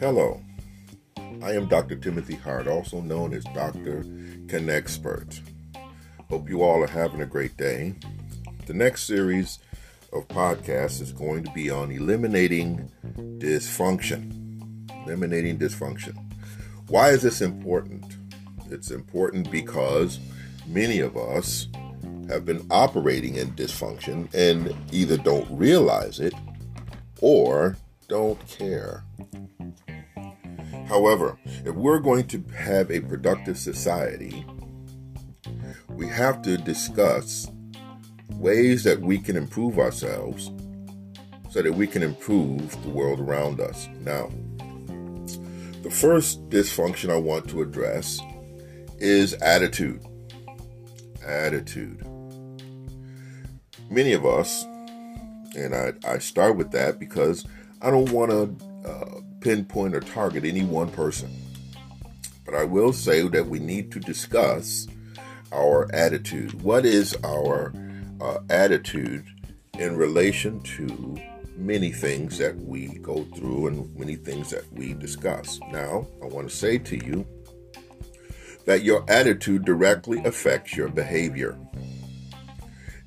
Hello, I am Dr. Timothy Hart, also known as Dr. Connexpert. Hope you all are having a great day. The next series of podcasts is going to be on eliminating dysfunction. Eliminating dysfunction. Why is this important? It's important because many of us have been operating in dysfunction and either don't realize it or don't care. However, if we're going to have a productive society, we have to discuss ways that we can improve ourselves so that we can improve the world around us. Now, the first dysfunction I want to address is attitude. Attitude. Many of us, and I, I start with that because I don't want to uh, pinpoint or target any one person. But I will say that we need to discuss our attitude. What is our uh, attitude in relation to many things that we go through and many things that we discuss? Now, I want to say to you that your attitude directly affects your behavior.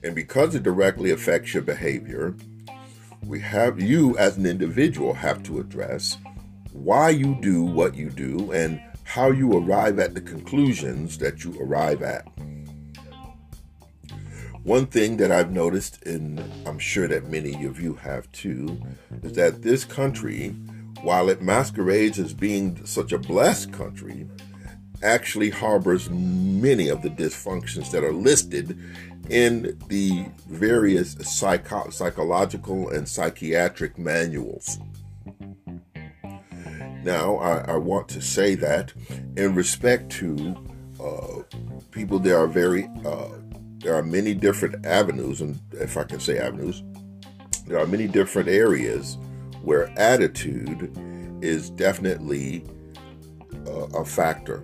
And because it directly affects your behavior, we have you as an individual have to address why you do what you do and how you arrive at the conclusions that you arrive at. One thing that I've noticed, and I'm sure that many of you have too, is that this country, while it masquerades as being such a blessed country, actually harbors many of the dysfunctions that are listed in the various psycho- psychological and psychiatric manuals. Now, I, I, want to say that in respect to uh, people, there are very uh, there are many different avenues, and if I can say avenues, there are many different areas where attitude is definitely uh, a factor.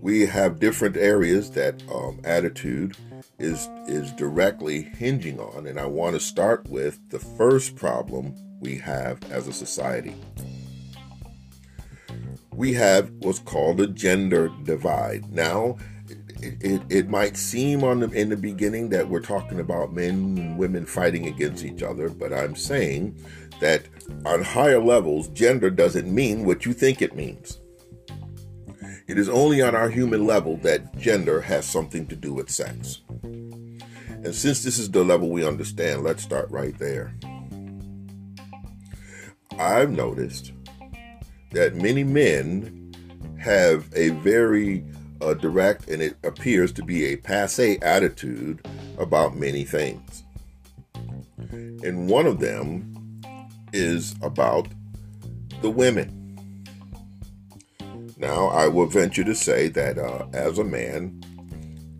We have different areas that um, attitude is is directly hinging on, and I want to start with the first problem we have as a society. We have what's called a gender divide. Now, it, it, it, might seem on the, in the beginning that we're talking about men and women fighting against each other, but I'm saying that on higher levels, gender doesn't mean what you think it means. It is only on our human level that gender has something to do with sex. And since this is the level we understand, let's start right there. I've noticed that many men have a very uh, direct and it appears to be a passe attitude about many things. And one of them is about the women. Now, I will venture to say that uh, as a man,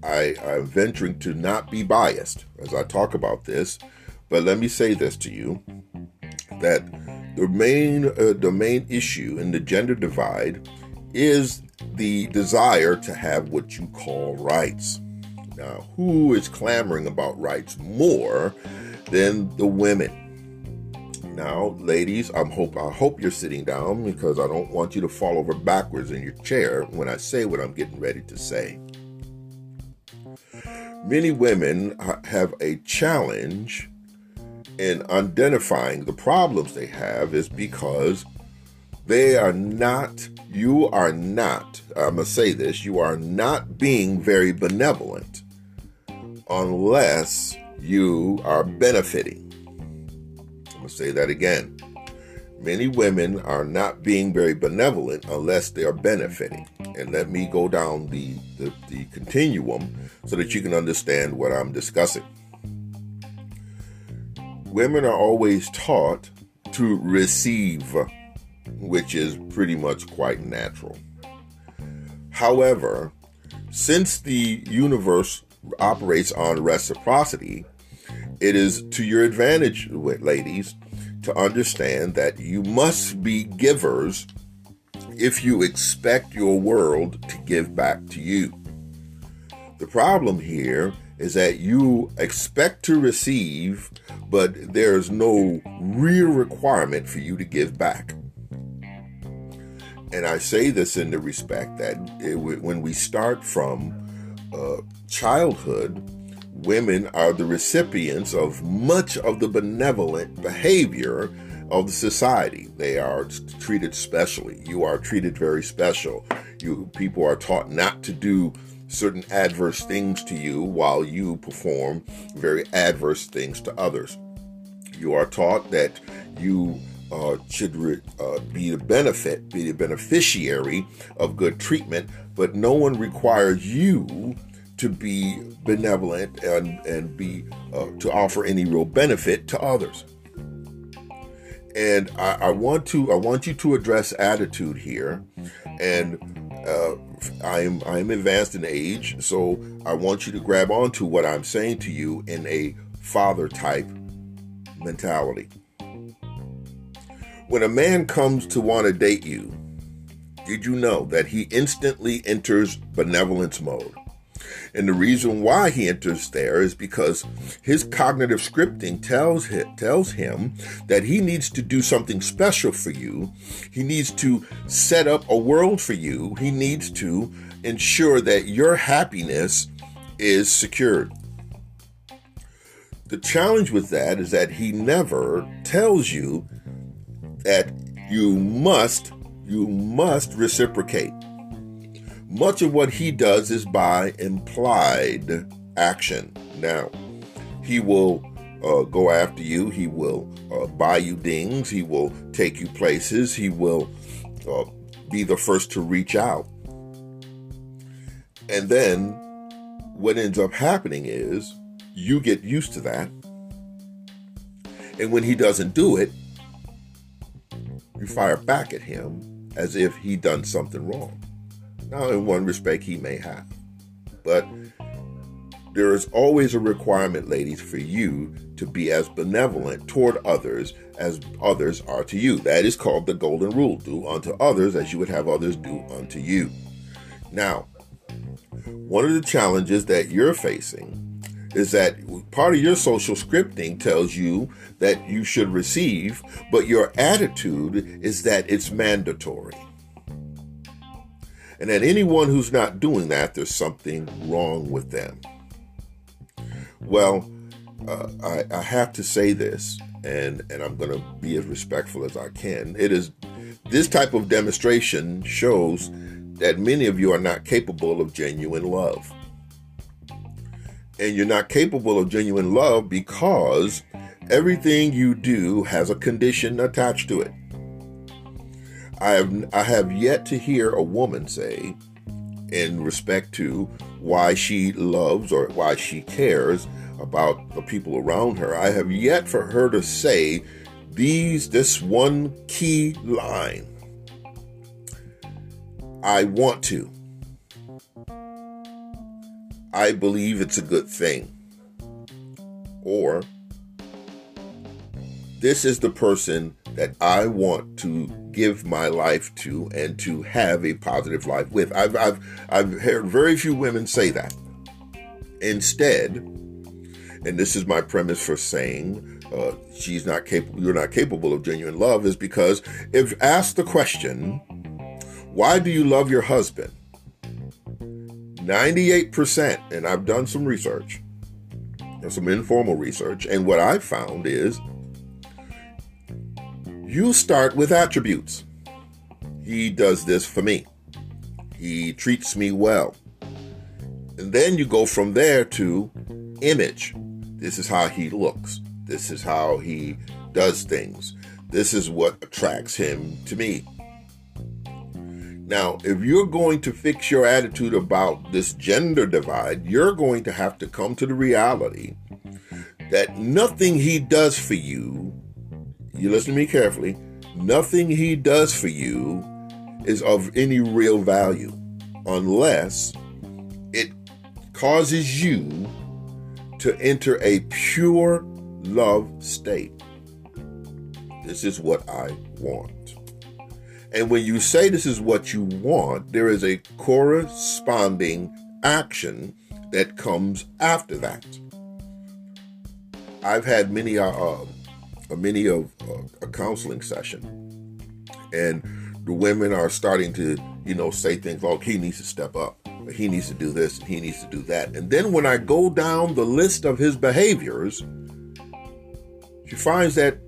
I, am venturing to not be biased as I talk about this, but let me say this to you that the main uh, the main issue in the gender divide is the desire to have what you call rights. Now, who is clamoring about rights more than the women? Now, ladies, I'm hope I hope you're sitting down because I don't want you to fall over backwards in your chair when I say what I'm getting ready to say. Many women have a challenge in identifying the problems they have is because they are not you are not I'm going to say this you are not being very benevolent unless you are benefiting I'm going to say that again. Many women are not being very benevolent unless they are benefiting. And let me go down the, the, the continuum so that you can understand what I'm discussing. Women are always taught to receive, which is pretty much quite natural. However, since the universe operates on reciprocity, it is to your advantage, ladies, to understand that you must be givers if you expect your world to give back to you. The problem here is that you expect to receive, but there's no real requirement for you to give back. And I say this in the respect that it, when we start from uh, childhood, women are the recipients of much of the benevolent behavior of the society. They are treated specially. You are treated very special. You people are taught not to do certain adverse things to you while you perform very adverse things to others. You are taught that you uh, should re- uh, be the benefit, be the beneficiary of good treatment, but no one requires you to be benevolent and, and be uh, to offer any real benefit to others. And I, I, want to I want you to address attitude here, and uh, I'm I'm advanced in age, so I want you to grab onto what I'm saying to you in a father type mentality. When a man comes to want to date you, did you know that he instantly enters benevolence mode? And the reason why he enters there is because his cognitive scripting tells him, tells him that he needs to do something special for you. He needs to set up a world for you. He needs to ensure that your happiness is secured. The challenge with that is that he never tells you that you must you must reciprocate. Much of what he does is by implied action. Now, he will uh, go after you, he will uh, buy you things, he will take you places, he will uh, be the first to reach out. And then what ends up happening is you get used to that. And when he doesn't do it, you fire back at him as if he done something wrong. Now, in one respect, he may have. But there is always a requirement, ladies, for you to be as benevolent toward others as others are to you. That is called the golden rule do unto others as you would have others do unto you. Now, one of the challenges that you're facing is that part of your social scripting tells you that you should receive, but your attitude is that it's mandatory and that anyone who's not doing that, there's something wrong with them. Well, uh, I, I, have to say this, and, and I'm going to be as respectful as I can. It is this type of demonstration shows that many of you are not capable of genuine love. And you're not capable of genuine love because everything you do has a condition attached to it. I have I have yet to hear a woman say, in respect to why she loves or why she cares about the people around her, I have yet for her to say these this one key line. I want to. I believe it's a good thing. Or this is the person that I want to give my life to and to have a positive life with. I've, I've, I've heard very few women say that. Instead, and this is my premise for saying uh, she's not capable, you're not capable of genuine love, is because if asked the question, why do you love your husband? 98%, and I've done some research, some informal research, and what I found is you start with attributes. He does this for me. He treats me well. And then you go from there to image. This is how he looks. This is how he does things. This is what attracts him to me. Now, if you're going to fix your attitude about this gender divide, you're going to have to come to the reality that nothing he does for you you listen to me carefully, nothing he does for you is of any real value unless it causes you to enter a pure love state. This is what I want. And when you say this is what you want, there is a corresponding action that comes after that. I've had many uh, uh, many of uh, a counseling session, and the women are starting to you know say things like he needs to step up, he needs to do this, he needs to do that. And then when I go down the list of his behaviors, she finds that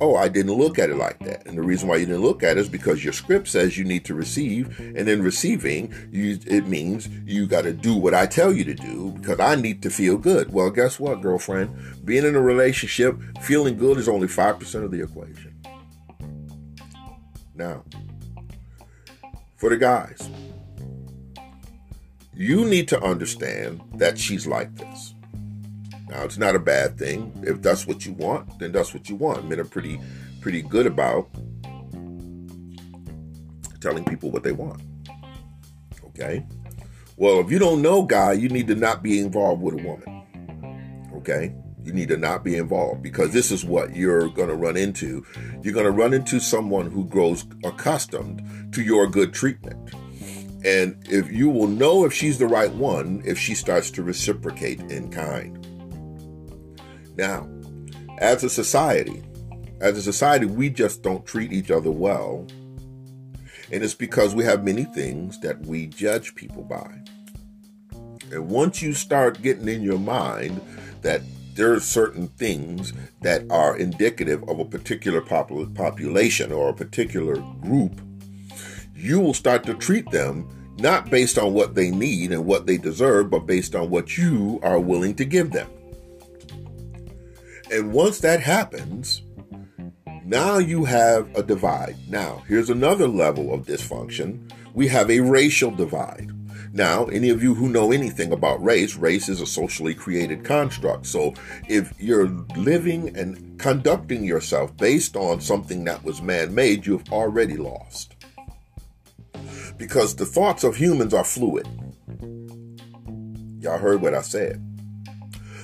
oh, I didn't look at it like that. And the reason why you didn't look at it is because your script says you need to receive, and in receiving, you, it means you got to do what I tell you to do because I need to feel good. Well, guess what, girlfriend? Being in a relationship, feeling good is only 5% of the equation. Now, for the guys, you need to understand that she's like this. Now, it's not a bad thing. If that's what you want, then that's what you want. Men are pretty, pretty good about telling people what they want. Okay. Well, if you don't know guy, you need to not be involved with a woman. Okay. You need to not be involved because this is what you're going to run into. You're going to run into someone who grows accustomed to your good treatment. And if you will know if she's the right one, if she starts to reciprocate in kind. Now, as a society, as a society, we just don't treat each other well. And it's because we have many things that we judge people by. And once you start getting in your mind that there are certain things that are indicative of a particular popul- population or a particular group, you will start to treat them not based on what they need and what they deserve, but based on what you are willing to give them. And once that happens, now you have a divide. Now, here's another level of dysfunction. We have a racial divide. Now, any of you who know anything about race, race is a socially created construct. So if you're living and conducting yourself based on something that was man made, you've already lost. Because the thoughts of humans are fluid. Y'all heard what I said.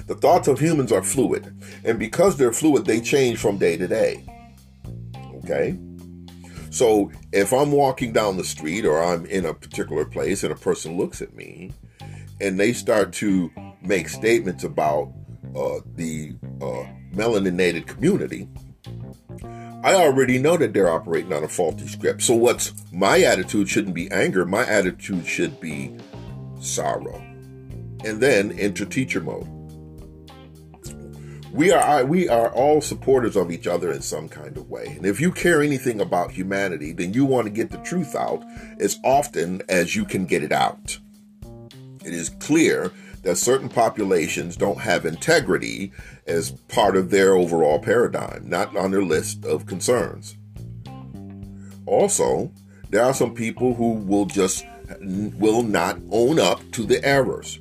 The thoughts of humans are fluid, and because they're fluid, they change from day to day. Okay? So if I'm walking down the street or I'm in a particular place and a person looks at me and they start to make statements about uh, the uh, melaninated community, I already know that they're operating on a faulty script. So what's my attitude shouldn't be anger. My attitude should be sorrow. And then enter teacher mode we are we are all supporters of each other in some kind of way. And if you care anything about humanity, then you want to get the truth out as often as you can get it out. It is clear that certain populations don't have integrity as part of their overall paradigm, not on their list of concerns. Also, there are some people who will just will not own up to the errors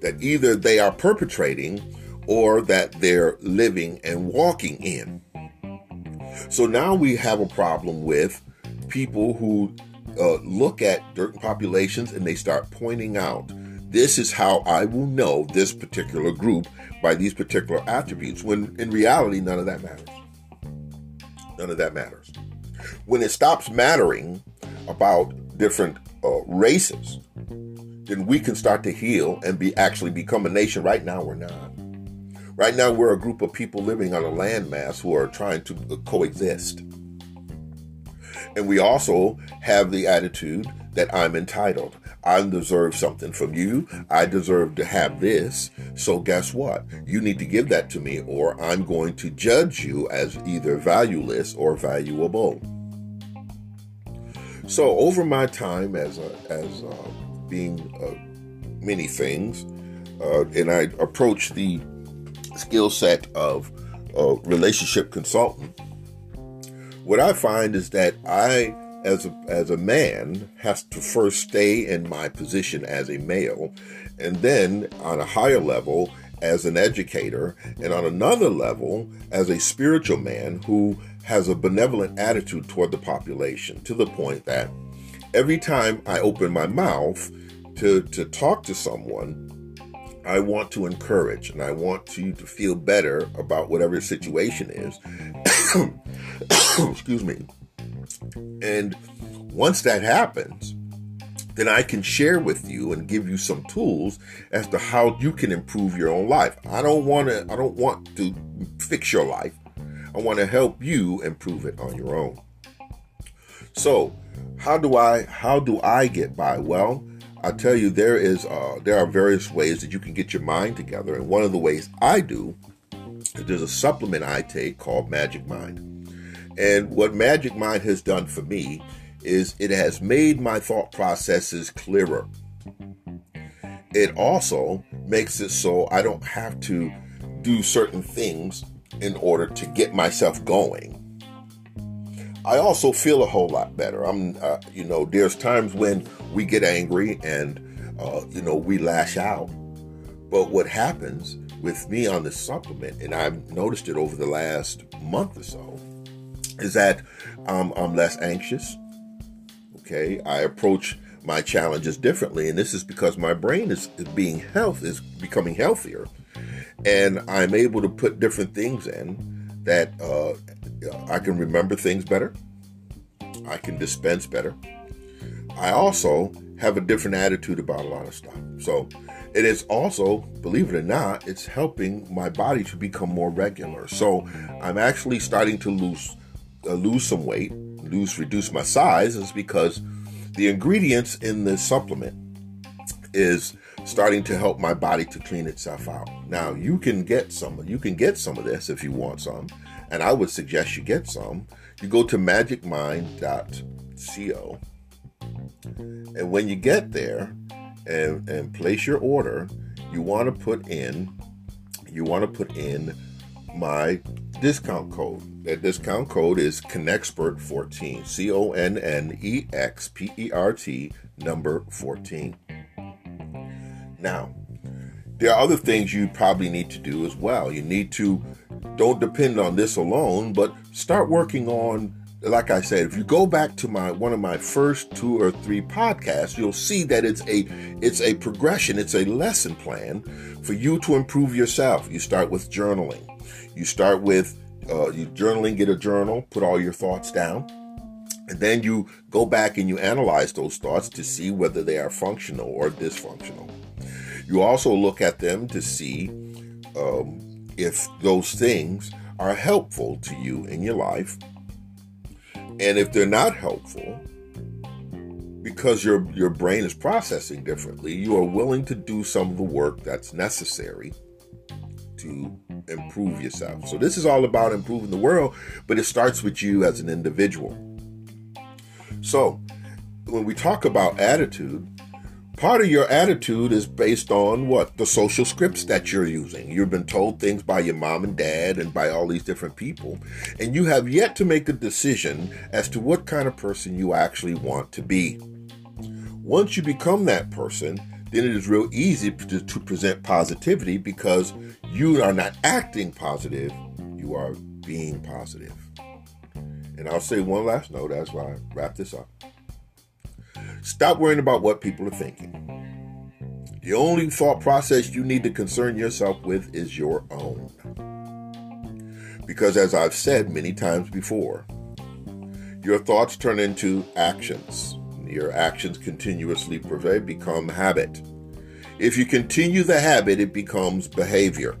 that either they are perpetrating or that they're living and walking in. So now we have a problem with people who uh, look at certain populations and they start pointing out this is how I will know this particular group by these particular attributes, when in reality, none of that matters. None of that matters. When it stops mattering about different uh, races, then we can start to heal and be actually become a nation. Right now, we're not. Right now, we're a group of people living on a landmass who are trying to coexist. And we also have the attitude that I'm entitled. I deserve something from you. I deserve to have this. So, guess what? You need to give that to me, or I'm going to judge you as either valueless or valuable. So, over my time as a, as uh, being uh, many things, uh, and I approach the skill set of a relationship consultant, what I find is that I, as a, as a man, has to first stay in my position as a male, and then on a higher level as an educator, and on another level as a spiritual man who has a benevolent attitude toward the population to the point that every time I open my mouth to, to talk to someone, I want to encourage and I want you to feel better about whatever situation is. Excuse me. And once that happens, then I can share with you and give you some tools as to how you can improve your own life. I don't want to I don't want to fix your life. I want to help you improve it on your own. So, how do I how do I get by? Well, I tell you there is uh, there are various ways that you can get your mind together, and one of the ways I do is there's a supplement I take called Magic Mind, and what Magic Mind has done for me is it has made my thought processes clearer. It also makes it so I don't have to do certain things in order to get myself going. I also feel a whole lot better. I'm, uh, you know, there's times when we get angry and, uh, you know, we lash out. But what happens with me on the supplement, and I've noticed it over the last month or so, is that um, I'm less anxious. Okay, I approach my challenges differently, and this is because my brain is, is being health is becoming healthier, and I'm able to put different things in that uh, I can remember things better. I can dispense better. I also have a different attitude about a lot of stuff. So it is also, believe it or not, it's helping my body to become more regular. So I'm actually starting to lose uh, lose some weight, lose reduce my size is because the ingredients in the supplement is starting to help my body to clean itself out. Now you can get some you can get some of this if you want some and I would suggest you get some, you go to magicmind.co. And when you get there and, and place your order, you want to put in you want to put in my discount code. That discount code is Connexpert14. C O N N E X P E R T number 14. Now, there are other things you probably need to do as well. You need to don't depend on this alone, but start working on like I said, if you go back to my one of my first two or three podcasts, you'll see that it's a it's a progression, it's a lesson plan for you to improve yourself. You start with journaling. You start with uh, you journaling, get a journal, put all your thoughts down, and then you go back and you analyze those thoughts to see whether they are functional or dysfunctional. You also look at them to see um, if those things are helpful to you in your life. And if they're not helpful, because your your brain is processing differently, you are willing to do some of the work that's necessary to improve yourself. So this is all about improving the world, but it starts with you as an individual. So, when we talk about attitude, Part of your attitude is based on what? The social scripts that you're using. You've been told things by your mom and dad and by all these different people, and you have yet to make a decision as to what kind of person you actually want to be. Once you become that person, then it is real easy to, to present positivity because you are not acting positive, you are being positive. And I'll say one last note as I wrap this up. Stop worrying about what people are thinking. The only thought process you need to concern yourself with is your own. Because, as I've said many times before, your thoughts turn into actions. Your actions continuously prevail, become habit. If you continue the habit, it becomes behavior.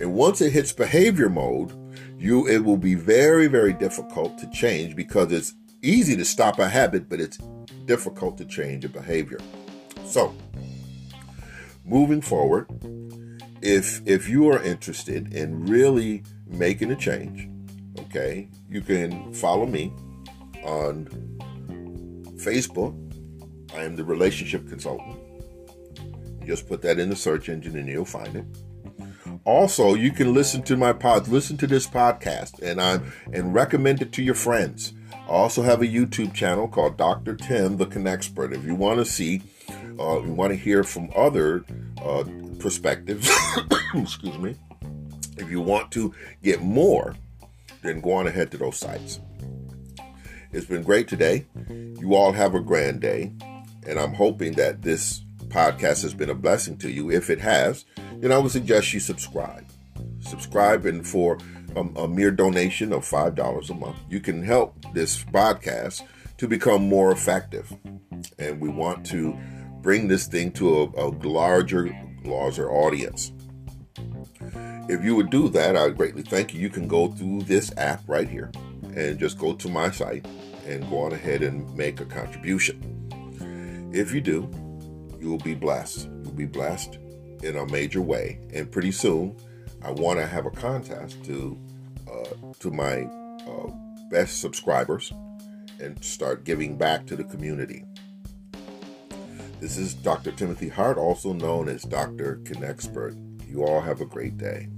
And once it hits behavior mode, you it will be very, very difficult to change because it's easy to stop a habit, but it's difficult to change a behavior. So, moving forward, if if you are interested in really making a change, okay, you can follow me on Facebook. I am the relationship consultant. just put that in the search engine and you'll find it. Also, you can listen to my pod, listen to this podcast, and I'm and recommend it to your friends. I also have a YouTube channel called Dr. Tim, the Connexpert. If you want to see, uh, you want to hear from other uh, perspectives, excuse me, if you want to get more, then go on ahead to those sites. It's been great today. You all have a grand day, and I'm hoping that this podcast has been a blessing to you. If it has, then I would suggest you subscribe. Subscribe, and for a, a mere donation of $5 a month, you can help this podcast to become more effective. And we want to bring this thing to a, a larger, larger audience. If you would do that, I'd greatly thank you. You can go through this app right here and just go to my site and go on ahead and make a contribution. If you do, you will be blessed. You'll be blessed in a major way. And pretty soon, I want to have a contest to to my uh, best subscribers and start giving back to the community. This is Dr. Timothy Hart, also known as Dr. Connexpert. You all have a great day.